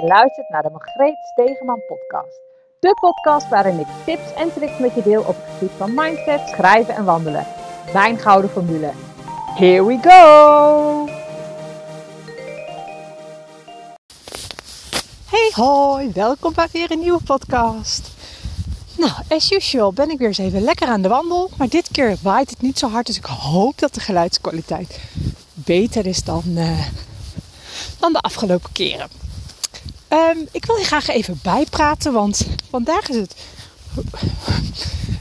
Je luistert naar de Margreet Stegeman podcast. De podcast waarin ik tips en tricks met je deel op het gebied van mindset, schrijven en wandelen. Mijn gouden formule. Here we go! Hey hoi, welkom bij weer een nieuwe podcast. Nou, as usual ben ik weer eens even lekker aan de wandel. Maar dit keer waait het niet zo hard, dus ik hoop dat de geluidskwaliteit beter is dan, uh, dan de afgelopen keren. Um, ik wil je graag even bijpraten, want vandaag is het,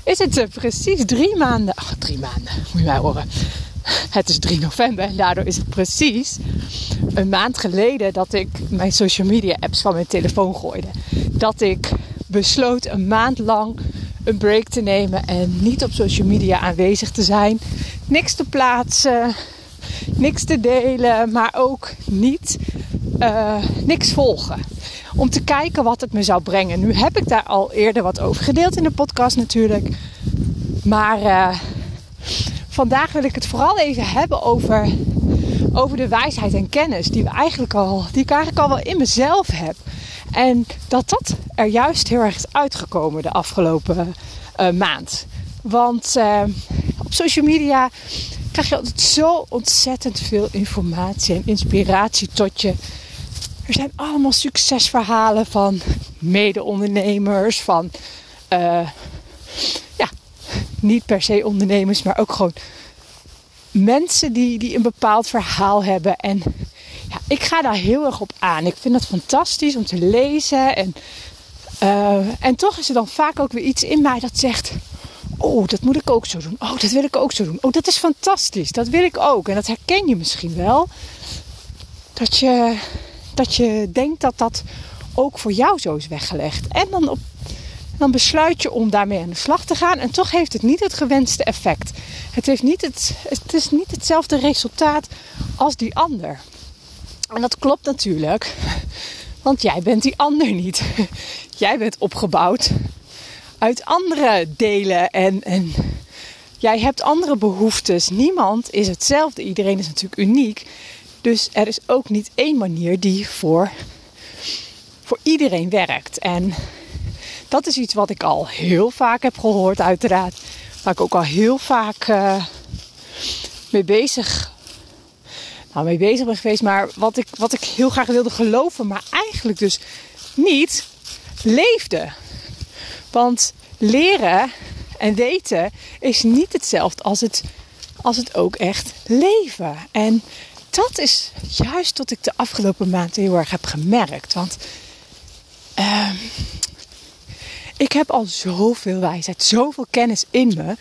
is het uh, precies drie maanden. Ach, drie maanden, moet je mij horen. Het is 3 november en daardoor is het precies een maand geleden dat ik mijn social media apps van mijn telefoon gooide. Dat ik besloot een maand lang een break te nemen en niet op social media aanwezig te zijn. Niks te plaatsen, niks te delen, maar ook niet uh, niks volgen. Om te kijken wat het me zou brengen. Nu heb ik daar al eerder wat over gedeeld in de podcast natuurlijk. Maar uh, vandaag wil ik het vooral even hebben over, over de wijsheid en kennis die, we eigenlijk al, die ik eigenlijk al wel in mezelf heb. En dat dat er juist heel erg is uitgekomen de afgelopen uh, maand. Want op social media krijg je altijd zo ontzettend veel informatie en inspiratie tot je. Er zijn allemaal succesverhalen van mede-ondernemers, van uh, ja, niet per se ondernemers, maar ook gewoon mensen die, die een bepaald verhaal hebben. En ja, ik ga daar heel erg op aan. Ik vind het fantastisch om te lezen. En, uh, en toch is er dan vaak ook weer iets in mij dat zegt: Oh, dat moet ik ook zo doen. Oh, dat wil ik ook zo doen. Oh, dat is fantastisch. Dat wil ik ook. En dat herken je misschien wel. Dat je, dat je denkt dat dat ook voor jou zo is weggelegd. En dan, op, dan besluit je om daarmee aan de slag te gaan. En toch heeft het niet het gewenste effect. Het, heeft niet het, het is niet hetzelfde resultaat als die ander. En dat klopt natuurlijk. Want jij bent die ander niet. Jij bent opgebouwd uit andere delen en, en jij hebt andere behoeftes. Niemand is hetzelfde. Iedereen is natuurlijk uniek. Dus er is ook niet één manier die voor, voor iedereen werkt. En dat is iets wat ik al heel vaak heb gehoord, uiteraard. Waar ik ook al heel vaak uh, mee bezig nou, mee bezig ben geweest. Maar wat ik, wat ik heel graag wilde geloven, maar eigenlijk dus niet leefde. Want leren en weten is niet hetzelfde als het, als het ook echt leven. En dat is juist wat ik de afgelopen maand heel erg heb gemerkt. Want uh, ik heb al zoveel wijsheid, zoveel kennis in me.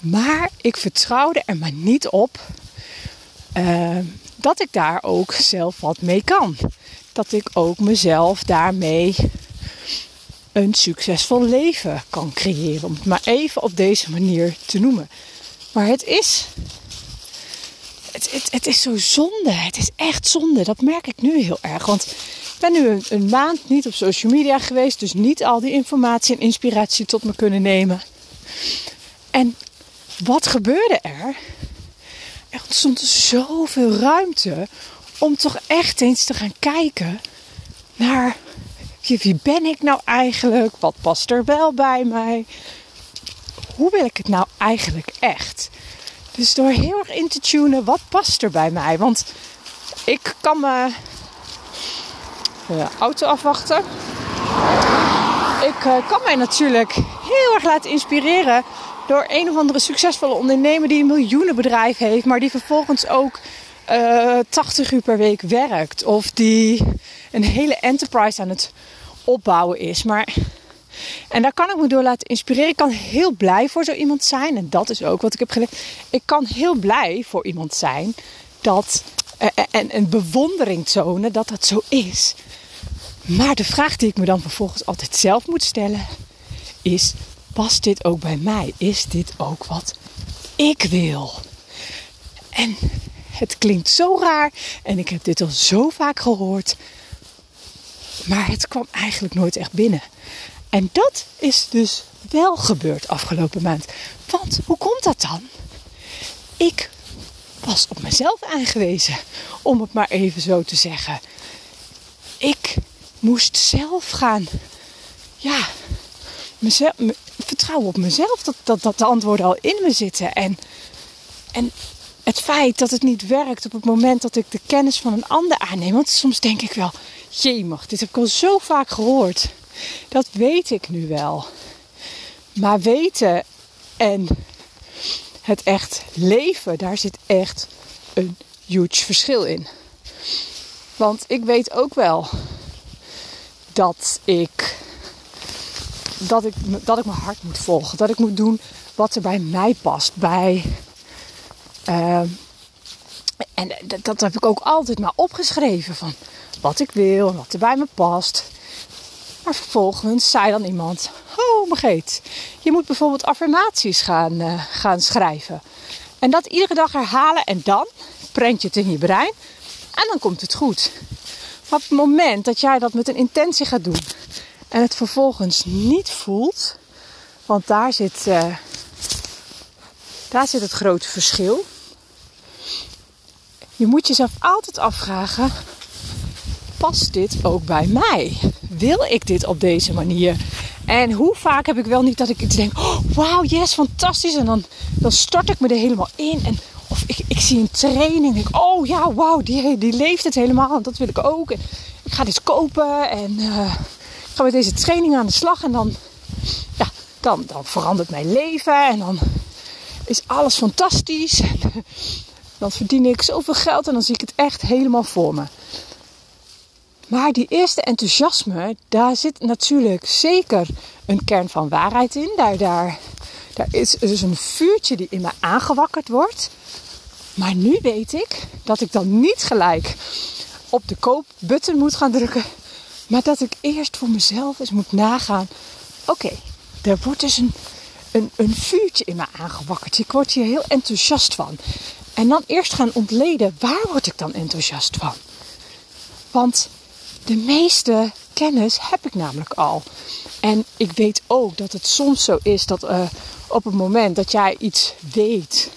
Maar ik vertrouwde er maar niet op uh, dat ik daar ook zelf wat mee kan. Dat ik ook mezelf daarmee een succesvol leven kan creëren. Om het maar even op deze manier te noemen. Maar het is. Het, het, het is zo zonde. Het is echt zonde. Dat merk ik nu heel erg. Want ik ben nu een, een maand niet op social media geweest. Dus niet al die informatie en inspiratie tot me kunnen nemen. En wat gebeurde er? Er ontstond zoveel ruimte om toch echt eens te gaan kijken naar wie ben ik nou eigenlijk? Wat past er wel bij mij? Hoe wil ik het nou eigenlijk echt? Dus door heel erg in te tunen, wat past er bij mij? Want ik kan mijn auto afwachten. Ik uh, kan mij natuurlijk heel erg laten inspireren door een of andere succesvolle ondernemer die een miljoenenbedrijf heeft, maar die vervolgens ook uh, eh, 80 uur per week werkt. Of die een hele enterprise aan het opbouwen is. Maar, en daar kan ik me door laten inspireren. Ik kan heel blij voor zo iemand zijn. En dat is ook wat ik heb geleerd. Ik kan heel blij voor iemand zijn dat, eh, eh, en een bewondering tonen dat dat zo is. Maar de vraag die ik me dan vervolgens altijd zelf moet stellen is: past dit ook bij mij? Is dit ook wat ik wil? En het klinkt zo raar en ik heb dit al zo vaak gehoord. Maar het kwam eigenlijk nooit echt binnen. En dat is dus wel gebeurd afgelopen maand. Want hoe komt dat dan? Ik was op mezelf aangewezen, om het maar even zo te zeggen. Ik moest zelf gaan, ja, mezelf, vertrouwen op mezelf. Dat, dat, dat de antwoorden al in me zitten. En, en het feit dat het niet werkt op het moment dat ik de kennis van een ander aanneem. Want soms denk ik wel, jemig, dit heb ik al zo vaak gehoord. Dat weet ik nu wel. Maar weten en het echt leven, daar zit echt een huge verschil in. Want ik weet ook wel dat ik, dat ik, dat ik mijn hart moet volgen. Dat ik moet doen wat er bij mij past. Bij, uh, en dat, dat heb ik ook altijd maar opgeschreven. Van wat ik wil en wat er bij me past. Maar vervolgens zei dan iemand: Oh, Margreet, je moet bijvoorbeeld affirmaties gaan, uh, gaan schrijven. En dat iedere dag herhalen en dan prent je het in je brein en dan komt het goed. Maar op het moment dat jij dat met een intentie gaat doen en het vervolgens niet voelt, want daar zit, uh, daar zit het grote verschil. Je moet jezelf altijd afvragen: past dit ook bij mij? Wil ik dit op deze manier? En hoe vaak heb ik wel niet dat ik iets denk: oh, wauw, yes, fantastisch. En dan, dan stort ik me er helemaal in. En of ik, ik zie een training en denk: oh ja, wauw, die, die leeft het helemaal. En dat wil ik ook. Ik ga dit kopen en uh, ik ga met deze training aan de slag. En dan, ja, dan, dan verandert mijn leven. En dan is alles fantastisch. Dan verdien ik zoveel geld en dan zie ik het echt helemaal voor me. Maar die eerste enthousiasme, daar zit natuurlijk zeker een kern van waarheid in. Daar, daar, daar is dus een vuurtje die in me aangewakkerd wordt. Maar nu weet ik dat ik dan niet gelijk op de koopbutton moet gaan drukken. Maar dat ik eerst voor mezelf eens moet nagaan. Oké, er wordt dus een, een, een vuurtje in me aangewakkerd. Ik word hier heel enthousiast van. En dan eerst gaan ontleden, waar word ik dan enthousiast van? Want de meeste kennis heb ik namelijk al. En ik weet ook dat het soms zo is dat uh, op het moment dat jij iets weet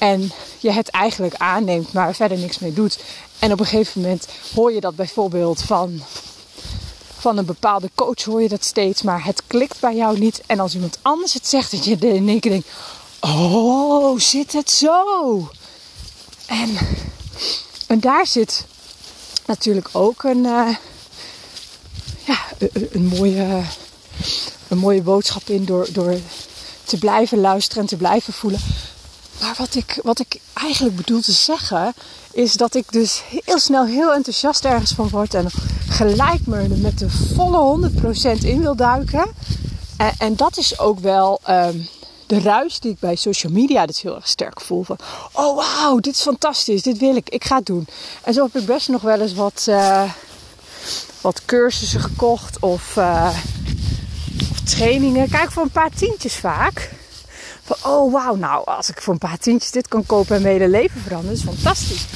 en je het eigenlijk aanneemt, maar verder niks mee doet. En op een gegeven moment hoor je dat bijvoorbeeld van, van een bepaalde coach, hoor je dat steeds, maar het klikt bij jou niet. En als iemand anders het zegt, dat je in één keer denkt: Oh, zit het zo? En, en daar zit natuurlijk ook een, uh, ja, een, een, mooie, een mooie boodschap in door, door te blijven luisteren en te blijven voelen. Maar wat ik, wat ik eigenlijk bedoel te zeggen, is dat ik dus heel snel heel enthousiast ergens van word en gelijk me met de volle 100% in wil duiken. En, en dat is ook wel um, de ruis die ik bij social media dus heel erg sterk voel. Van, oh wauw, dit is fantastisch, dit wil ik, ik ga het doen. En zo heb ik best nog wel eens wat, uh, wat cursussen gekocht of, uh, of trainingen. Kijk, voor een paar tientjes vaak. Van, oh wauw, nou als ik voor een paar tientjes dit kan kopen en mijn hele leven veranderen, is fantastisch.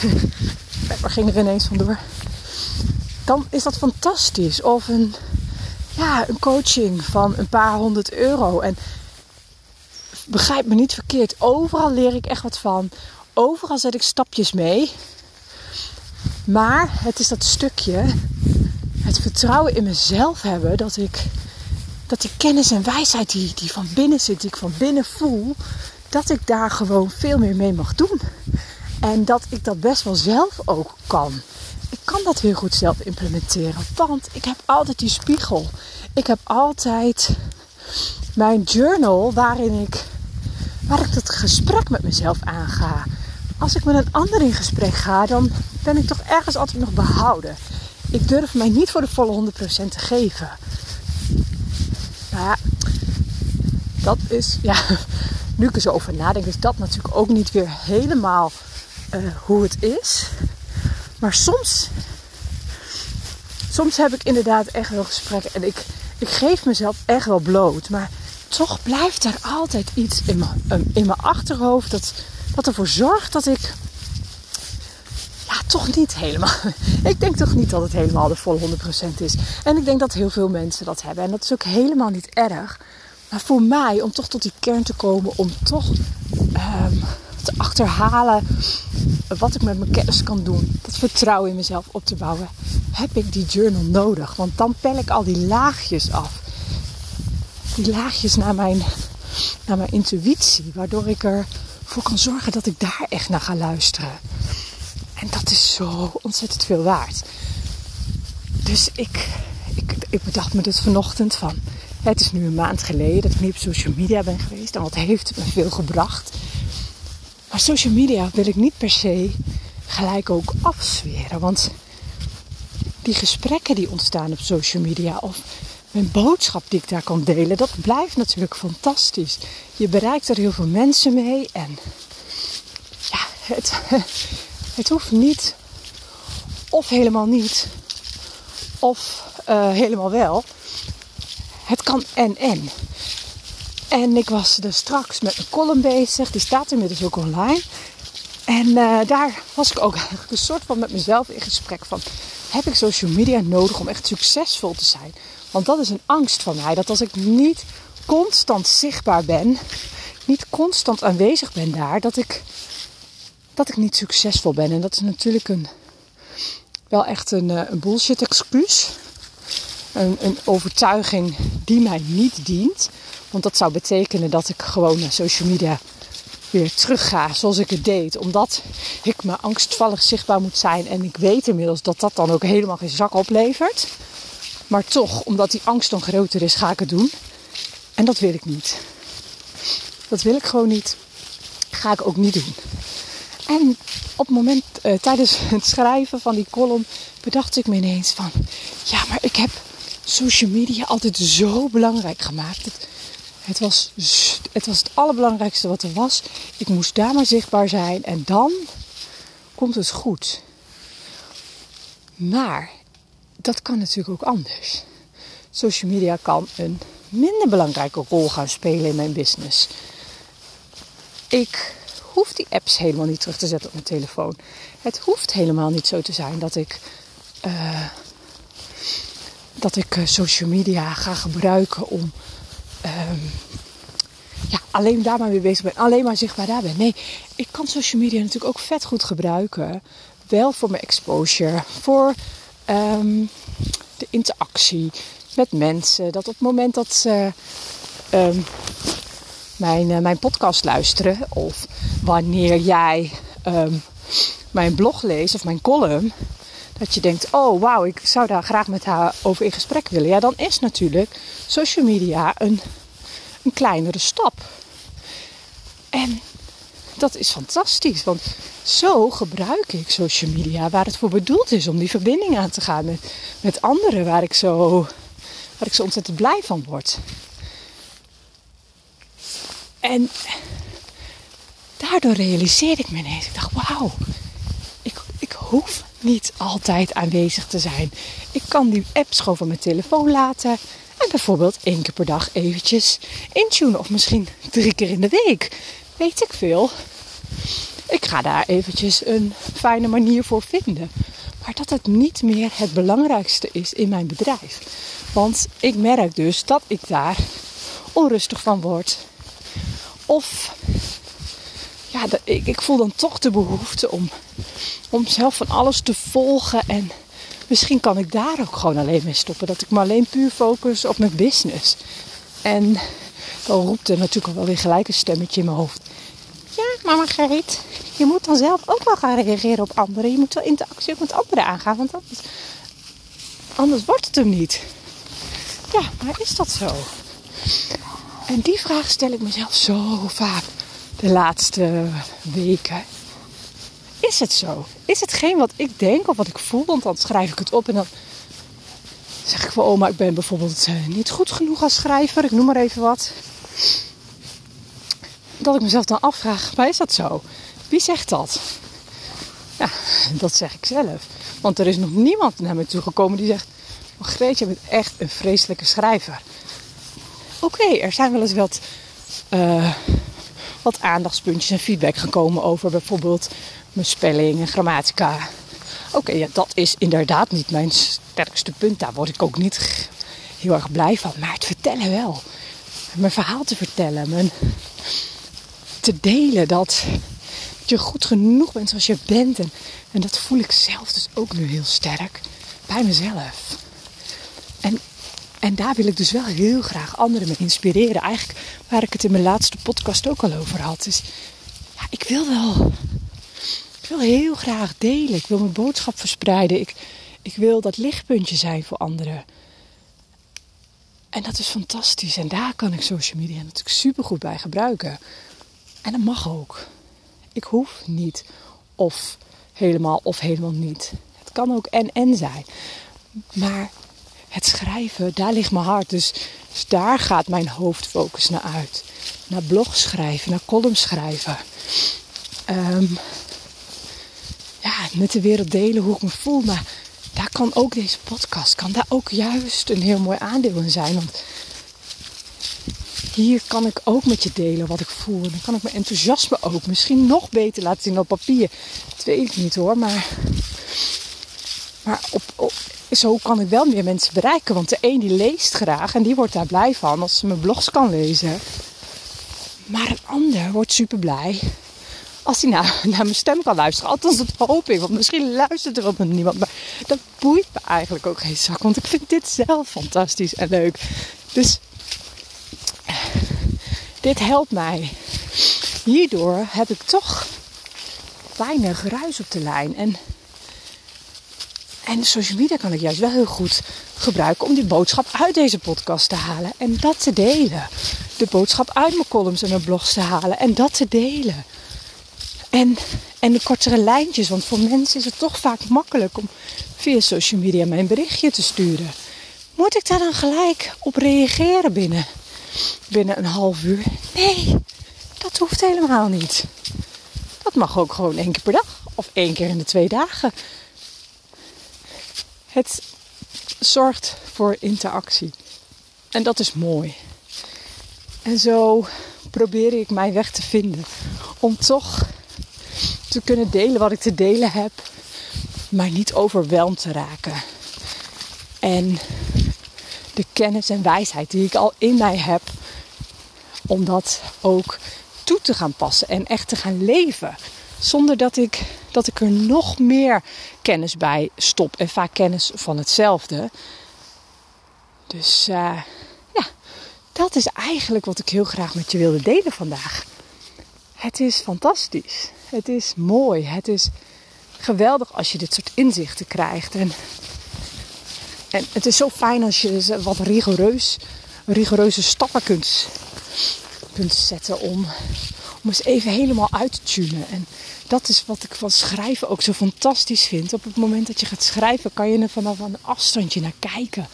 Waar ging er ineens vandoor? Dan is dat fantastisch. Of een, ja, een coaching van een paar honderd euro. En begrijp me niet verkeerd. Overal leer ik echt wat van. Overal zet ik stapjes mee. Maar het is dat stukje, het vertrouwen in mezelf hebben, dat ik, dat die kennis en wijsheid die, die van binnen zit, die ik van binnen voel, dat ik daar gewoon veel meer mee mag doen. En dat ik dat best wel zelf ook kan. Ik kan dat heel goed zelf implementeren, want ik heb altijd die spiegel. Ik heb altijd mijn journal waarin ik, waar ik het gesprek met mezelf aanga. Als ik met een ander in gesprek ga, dan ben ik toch ergens altijd nog behouden. Ik durf mij niet voor de volle 100% te geven. Nou ja, dat is, ja, nu ik er zo over nadenk, is dat natuurlijk ook niet weer helemaal uh, hoe het is. Maar soms, soms heb ik inderdaad echt wel gesprekken en ik, ik geef mezelf echt wel bloot. Maar toch blijft er altijd iets in mijn, eh, in mijn achterhoofd dat, dat ervoor zorgt dat ik ja, toch niet helemaal. Ik denk toch niet dat het helemaal de volle 100% is. En ik denk dat heel veel mensen dat hebben. En dat is ook helemaal niet erg. Maar voor mij, om toch tot die kern te komen, om toch um, te achterhalen wat ik met mijn kennis kan doen, dat vertrouwen in mezelf op te bouwen, heb ik die journal nodig. Want dan pel ik al die laagjes af. Die laagjes naar mijn, naar mijn intuïtie. Waardoor ik ervoor kan zorgen dat ik daar echt naar ga luisteren. En dat is zo ontzettend veel waard. Dus ik, ik, ik bedacht me dus vanochtend van... Het is nu een maand geleden dat ik niet op social media ben geweest. En wat heeft het me veel gebracht. Maar social media wil ik niet per se gelijk ook afzweren. Want die gesprekken die ontstaan op social media of mijn boodschap die ik daar kan delen, dat blijft natuurlijk fantastisch. Je bereikt er heel veel mensen mee en ja, het, het hoeft niet of helemaal niet of uh, helemaal wel. Het kan en en. En ik was er straks met een column bezig. Die staat inmiddels ook online. En uh, daar was ik ook eigenlijk een soort van met mezelf in gesprek van... Heb ik social media nodig om echt succesvol te zijn? Want dat is een angst van mij. Dat als ik niet constant zichtbaar ben... Niet constant aanwezig ben daar... Dat ik, dat ik niet succesvol ben. En dat is natuurlijk een, wel echt een, eh, een bullshit excuus. Een, een overtuiging die mij niet dient. Want dat zou betekenen dat ik gewoon naar social media weer terugga zoals ik het deed. Omdat ik me angstvallig zichtbaar moet zijn. En ik weet inmiddels dat dat dan ook helemaal geen zak oplevert. Maar toch, omdat die angst dan groter is, ga ik het doen. En dat wil ik niet. Dat wil ik gewoon niet. Ga ik ook niet doen. En op het moment, uh, tijdens het schrijven van die column, bedacht ik me ineens van... Ja, maar ik heb social media altijd zo belangrijk gemaakt. Het, was, het was het allerbelangrijkste wat er was. Ik moest daar maar zichtbaar zijn en dan komt het goed. Maar dat kan natuurlijk ook anders. Social media kan een minder belangrijke rol gaan spelen in mijn business. Ik hoef die apps helemaal niet terug te zetten op mijn telefoon. Het hoeft helemaal niet zo te zijn dat ik, uh, dat ik eh, social media ga gebruiken om um, ja, alleen daar maar mee bezig ben. Alleen maar zichtbaar daar ben. Nee, ik kan social media natuurlijk ook vet goed gebruiken. Wel voor mijn exposure, voor um, de interactie met mensen. Dat op het moment dat ze um, mijn, uh, mijn podcast luisteren of wanneer jij um, mijn blog leest of mijn column, dat je denkt: oh wauw, ik zou daar graag met haar over in gesprek willen. Ja, dan is natuurlijk social media een, een kleinere stap. En dat is fantastisch, want zo gebruik ik social media waar het voor bedoeld is om die verbinding aan te gaan met, met anderen waar ik, zo, waar ik zo ontzettend blij van word. En daardoor realiseerde ik me ineens. Ik dacht, wauw, ik, ik hoef niet altijd aanwezig te zijn. Ik kan die apps gewoon van mijn telefoon laten. En bijvoorbeeld één keer per dag eventjes intunen. Of misschien drie keer in de week. Weet ik veel. Ik ga daar eventjes een fijne manier voor vinden. Maar dat het niet meer het belangrijkste is in mijn bedrijf. Want ik merk dus dat ik daar onrustig van word. Of ja, ik, ik voel dan toch de behoefte om, om zelf van alles te volgen. En misschien kan ik daar ook gewoon alleen mee stoppen. Dat ik me alleen puur focus op mijn business. En dan roept er natuurlijk wel weer gelijk een stemmetje in mijn hoofd. Ja, maar Margreet, je moet dan zelf ook wel gaan reageren op anderen. Je moet wel interactie ook met anderen aangaan, want anders, anders wordt het hem niet. Ja, maar is dat zo? En die vraag stel ik mezelf zo vaak de laatste weken. Is het zo? Is hetgeen wat ik denk of wat ik voel? Want dan schrijf ik het op en dan zeg ik van... Oh, maar ik ben bijvoorbeeld eh, niet goed genoeg als schrijver. Ik noem maar even wat. Dat ik mezelf dan afvraag, maar is dat zo? Wie zegt dat? Ja, dat zeg ik zelf. Want er is nog niemand naar me toe gekomen die zegt... Oh, Greet, je bent echt een vreselijke schrijver. Oké, er zijn wel eens wat... Uh, wat aandachtspuntjes en feedback gekomen over bijvoorbeeld mijn spelling en grammatica. Oké, ja, dat is inderdaad niet mijn sterkste punt. Daar word ik ook niet heel erg blij van. Maar het vertellen wel. Mijn verhaal te vertellen. Mijn te delen dat je goed genoeg bent zoals je bent. En, en dat voel ik zelf dus ook nu heel sterk. bij mezelf. En, en daar wil ik dus wel heel graag anderen mee inspireren. Eigenlijk waar ik het in mijn laatste podcast ook al over had. Dus ja, ik wil wel. Ik wil heel graag delen. Ik wil mijn boodschap verspreiden. Ik, ik wil dat lichtpuntje zijn voor anderen. En dat is fantastisch. En daar kan ik social media natuurlijk super goed bij gebruiken. En dat mag ook. Ik hoef niet of helemaal of helemaal niet. Het kan ook en en zijn. Maar het schrijven, daar ligt mijn hart. Dus, dus daar gaat mijn hoofdfocus naar uit. Naar blog schrijven, naar column schrijven. Ehm, ja, met de wereld delen hoe ik me voel. Maar daar kan ook deze podcast, kan daar ook juist een heel mooi aandeel in zijn. Want hier kan ik ook met je delen wat ik voel. Dan kan ik mijn enthousiasme ook misschien nog beter laten zien op papier. Dat weet ik niet hoor, maar, maar op, zo kan ik wel meer mensen bereiken. Want de een die leest graag en die wordt daar blij van als ze mijn blogs kan lezen. Maar een ander wordt super blij als hij naar, naar mijn stem kan luisteren. Althans, dat hoop ik. Want misschien luistert er op niemand. Maar dat boeit me eigenlijk ook geen zak. Want ik vind dit zelf fantastisch en leuk. Dus dit helpt mij. Hierdoor heb ik toch weinig ruis op de lijn. En, en social media kan ik juist wel heel goed gebruiken om die boodschap uit deze podcast te halen en dat te delen. De boodschap uit mijn columns en mijn blogs te halen en dat te delen. En, en de kortere lijntjes, want voor mensen is het toch vaak makkelijk om via social media mijn berichtje te sturen. Moet ik daar dan gelijk op reageren binnen, binnen een half uur? Nee, dat hoeft helemaal niet. Dat mag ook gewoon één keer per dag of één keer in de twee dagen. Het zorgt voor interactie. En dat is mooi. En zo probeer ik mijn weg te vinden om toch te kunnen delen wat ik te delen heb, maar niet overweldigd te raken. En de kennis en wijsheid die ik al in mij heb, om dat ook toe te gaan passen en echt te gaan leven. Zonder dat ik, dat ik er nog meer kennis bij stop. En vaak kennis van hetzelfde. Dus uh, ja, dat is eigenlijk wat ik heel graag met je wilde delen vandaag. Het is fantastisch. Het is mooi. Het is geweldig als je dit soort inzichten krijgt. En, en het is zo fijn als je wat rigoureus, rigoureuze stappen kunt, kunt zetten om, om eens even helemaal uit te tunen. En dat is wat ik van schrijven ook zo fantastisch vind. Op het moment dat je gaat schrijven, kan je er vanaf een afstandje naar kijken.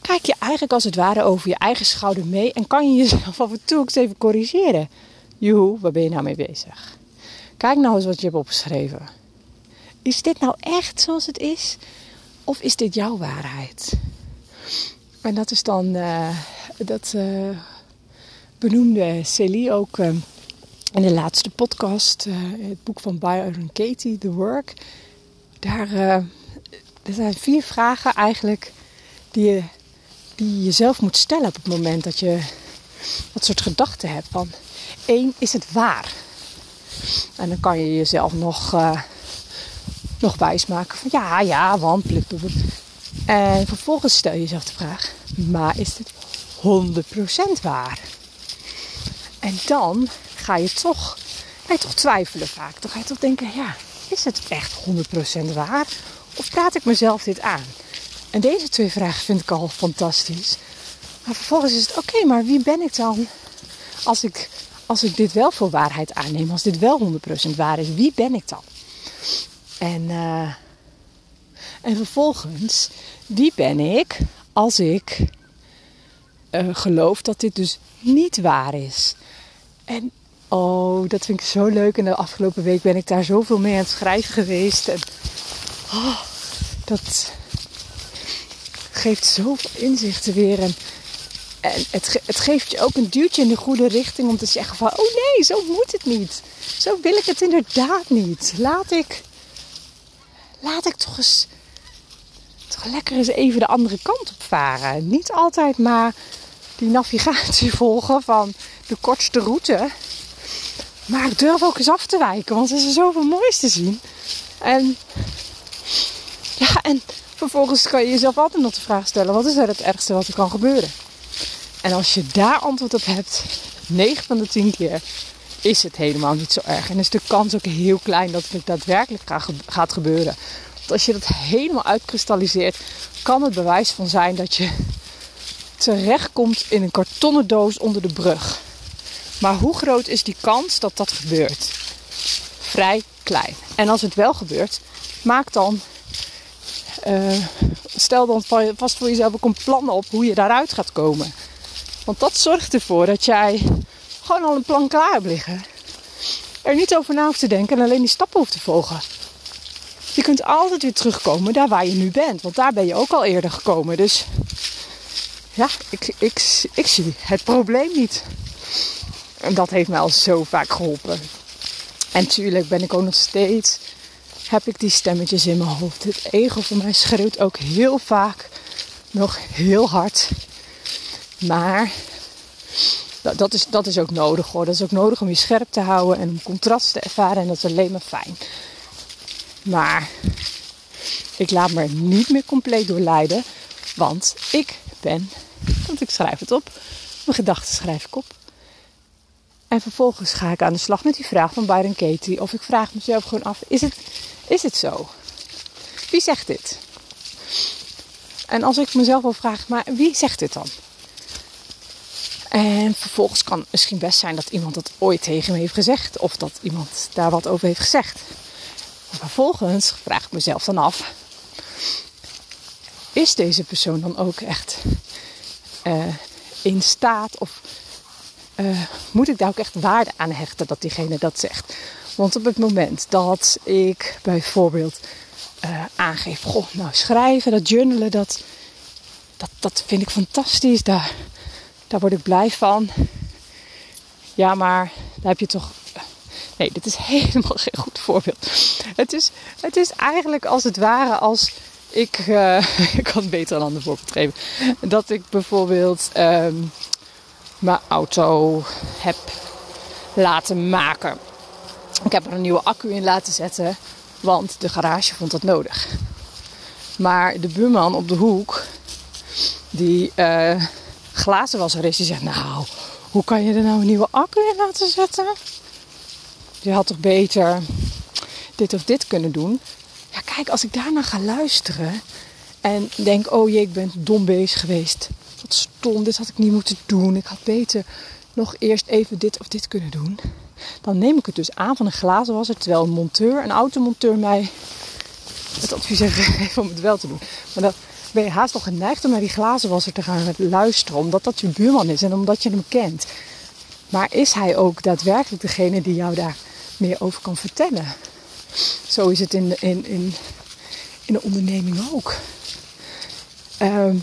Kijk je eigenlijk als het ware over je eigen schouder mee en kan je jezelf af en toe ook eens even corrigeren. Joehoe, waar ben je nou mee bezig? Kijk nou eens wat je hebt opgeschreven. Is dit nou echt zoals het is? Of is dit jouw waarheid? En dat is dan, uh, dat uh, benoemde Celie ook uh, in de laatste podcast, het boek van Byron Katie, The Work. Daar er zijn vier vragen eigenlijk die je, die je jezelf moet stellen op het moment dat je dat soort gedachten hebt. Van één, is het waar? En dan kan je jezelf nog, nog wijsmaken van ja, ja, want blub, blub. En vervolgens stel je jezelf de vraag, maar is dit 100% waar? En dan ga je toch, ga je toch twijfelen vaak. Dan ga je toch denken, ja, is het echt 100% waar? Of praat ik mezelf dit aan? En deze twee vragen vind ik al fantastisch. Maar vervolgens is het oké, maar wie ben ik dan als ik als ik dit wel voor waarheid aanneem, als dit wel 100% waar is, wie ben ik dan? En, uh, en vervolgens, wie ben ik als ik uh, geloof dat dit dus niet waar is? En oh, dat vind ik zo leuk. En de afgelopen week ben ik daar zoveel mee aan het schrijven geweest. En oh, dat geeft zoveel inzichten weer. En en het, het geeft je ook een duwtje in de goede richting om te zeggen van... Oh nee, zo moet het niet. Zo wil ik het inderdaad niet. Laat ik... Laat ik toch eens... Toch lekker eens even de andere kant op varen. Niet altijd maar die navigatie volgen van de kortste route. Maar ik durf ook eens af te wijken. Want er is zoveel moois te zien. En Ja, en vervolgens kan je jezelf altijd nog de vraag stellen: wat is er het ergste wat er kan gebeuren? En als je daar antwoord op hebt, 9 van de 10 keer is het helemaal niet zo erg. En is de kans ook heel klein dat het daadwerkelijk gaat gebeuren. Want als je dat helemaal uitkristalliseert, kan het bewijs van zijn dat je terechtkomt in een kartonnen doos onder de brug. Maar hoe groot is die kans dat dat gebeurt? Vrij klein. En als het wel gebeurt, maak dan. Uh, stel dan vast voor jezelf ook een plan op hoe je daaruit gaat komen. Want dat zorgt ervoor dat jij gewoon al een plan klaar liggen. Er niet over na hoeft te denken en alleen die stappen hoeft te volgen. Je kunt altijd weer terugkomen daar waar je nu bent. Want daar ben je ook al eerder gekomen. Dus ja, ik, ik, ik zie het probleem niet. En dat heeft mij al zo vaak geholpen. En tuurlijk ben ik ook nog steeds, heb ik die stemmetjes in mijn hoofd. Het ego van mij schreeuwt ook heel vaak nog heel hard. Maar dat, is, dat is ook nodig hoor. Dat is ook nodig om je scherp te houden en om contrast te ervaren. En dat is alleen maar fijn. Maar ik laat me er niet meer compleet door leiden. Want ik ben, want ik schrijf het op. Mijn gedachten schrijf ik op. En vervolgens ga ik aan de slag met die vraag van Byron Katie. Of ik vraag mezelf gewoon af, is het, is het zo? Wie zegt dit? En als ik mezelf wil vragen, maar wie zegt dit dan? En vervolgens kan het misschien best zijn dat iemand dat ooit tegen me heeft gezegd. Of dat iemand daar wat over heeft gezegd. Vervolgens vraag ik mezelf dan af. Is deze persoon dan ook echt uh, in staat of uh, moet ik daar ook echt waarde aan hechten dat diegene dat zegt? Want op het moment dat ik bijvoorbeeld uh, aangeef, goh, nou schrijven, dat journalen, dat, dat, dat vind ik fantastisch. Daar, daar word ik blij van. Ja, maar daar heb je toch. Nee, dit is helemaal geen goed voorbeeld. Het is, het is eigenlijk als het ware als ik. Uh, ik kan beter een ander voorbeeld geven. Dat ik bijvoorbeeld um, mijn auto heb laten maken. Ik heb er een nieuwe accu in laten zetten, want de garage vond dat nodig. Maar de buurman op de hoek, die. Uh, glazenwasser is. Die zegt, nou, hoe kan je er nou een nieuwe accu in laten zetten? Je had toch beter dit of dit kunnen doen? Ja, kijk, als ik daarna ga luisteren en denk, oh jee, ik ben dom bezig geweest. Wat stom, dit had ik niet moeten doen. Ik had beter nog eerst even dit of dit kunnen doen. Dan neem ik het dus aan van een glazenwasser, terwijl een monteur, een automonteur mij het advies heeft om het wel te doen. Maar dat, ben je haast al geneigd om naar die glazenwasser te gaan luisteren. Omdat dat je buurman is en omdat je hem kent. Maar is hij ook daadwerkelijk degene die jou daar meer over kan vertellen? Zo is het in de, in, in, in de onderneming ook. Ehm,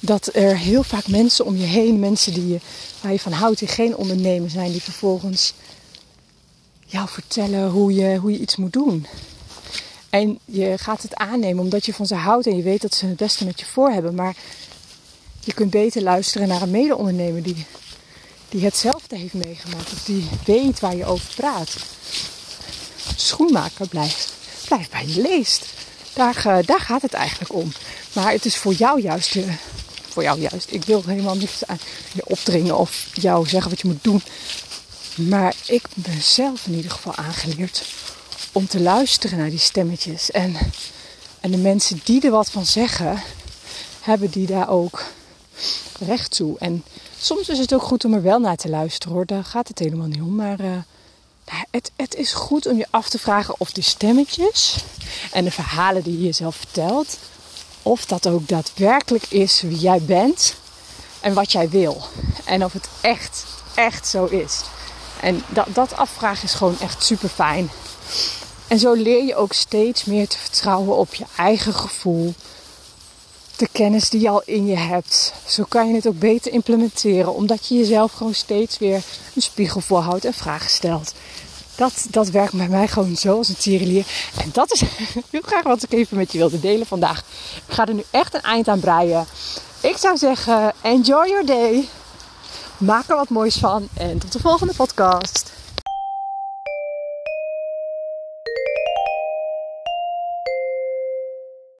dat er heel vaak mensen om je heen, mensen die je, waar je van houdt, die geen ondernemer zijn, die vervolgens jou vertellen hoe je, hoe je iets moet doen. En je gaat het aannemen omdat je van ze houdt en je weet dat ze het beste met je voor hebben. Maar je kunt beter luisteren naar een mede-ondernemer die, die hetzelfde heeft meegemaakt. Of die weet waar je over praat. Schoenmaker blijft, blijft bij je leest. Daar, daar gaat het eigenlijk om. Maar het is voor jou juist, uh, voor jou juist. Ik wil helemaal niets aan je opdringen of jou zeggen wat je moet doen. Maar ik ben zelf in ieder geval aangeleerd om te luisteren naar die stemmetjes. En, en de mensen die er wat van zeggen, hebben die daar ook recht toe. En soms is het ook goed om er wel naar te luisteren hoor. Daar gaat het helemaal niet om. Maar uh, het, het is goed om je af te vragen of die stemmetjes en de verhalen die je jezelf vertelt, of dat ook daadwerkelijk is wie jij bent en wat jij wil. En of het echt, echt zo is. En dat, dat afvragen is gewoon echt super fijn. En zo leer je ook steeds meer te vertrouwen op je eigen gevoel. De kennis die je al in je hebt. Zo kan je het ook beter implementeren. Omdat je jezelf gewoon steeds weer een spiegel voorhoudt en vragen stelt. Dat, dat werkt bij mij gewoon zo als een tierenlier. En dat is heel graag wat ik even met je wilde delen vandaag. Ik ga er nu echt een eind aan breien. Ik zou zeggen, enjoy your day. Maak er wat moois van. En tot de volgende podcast.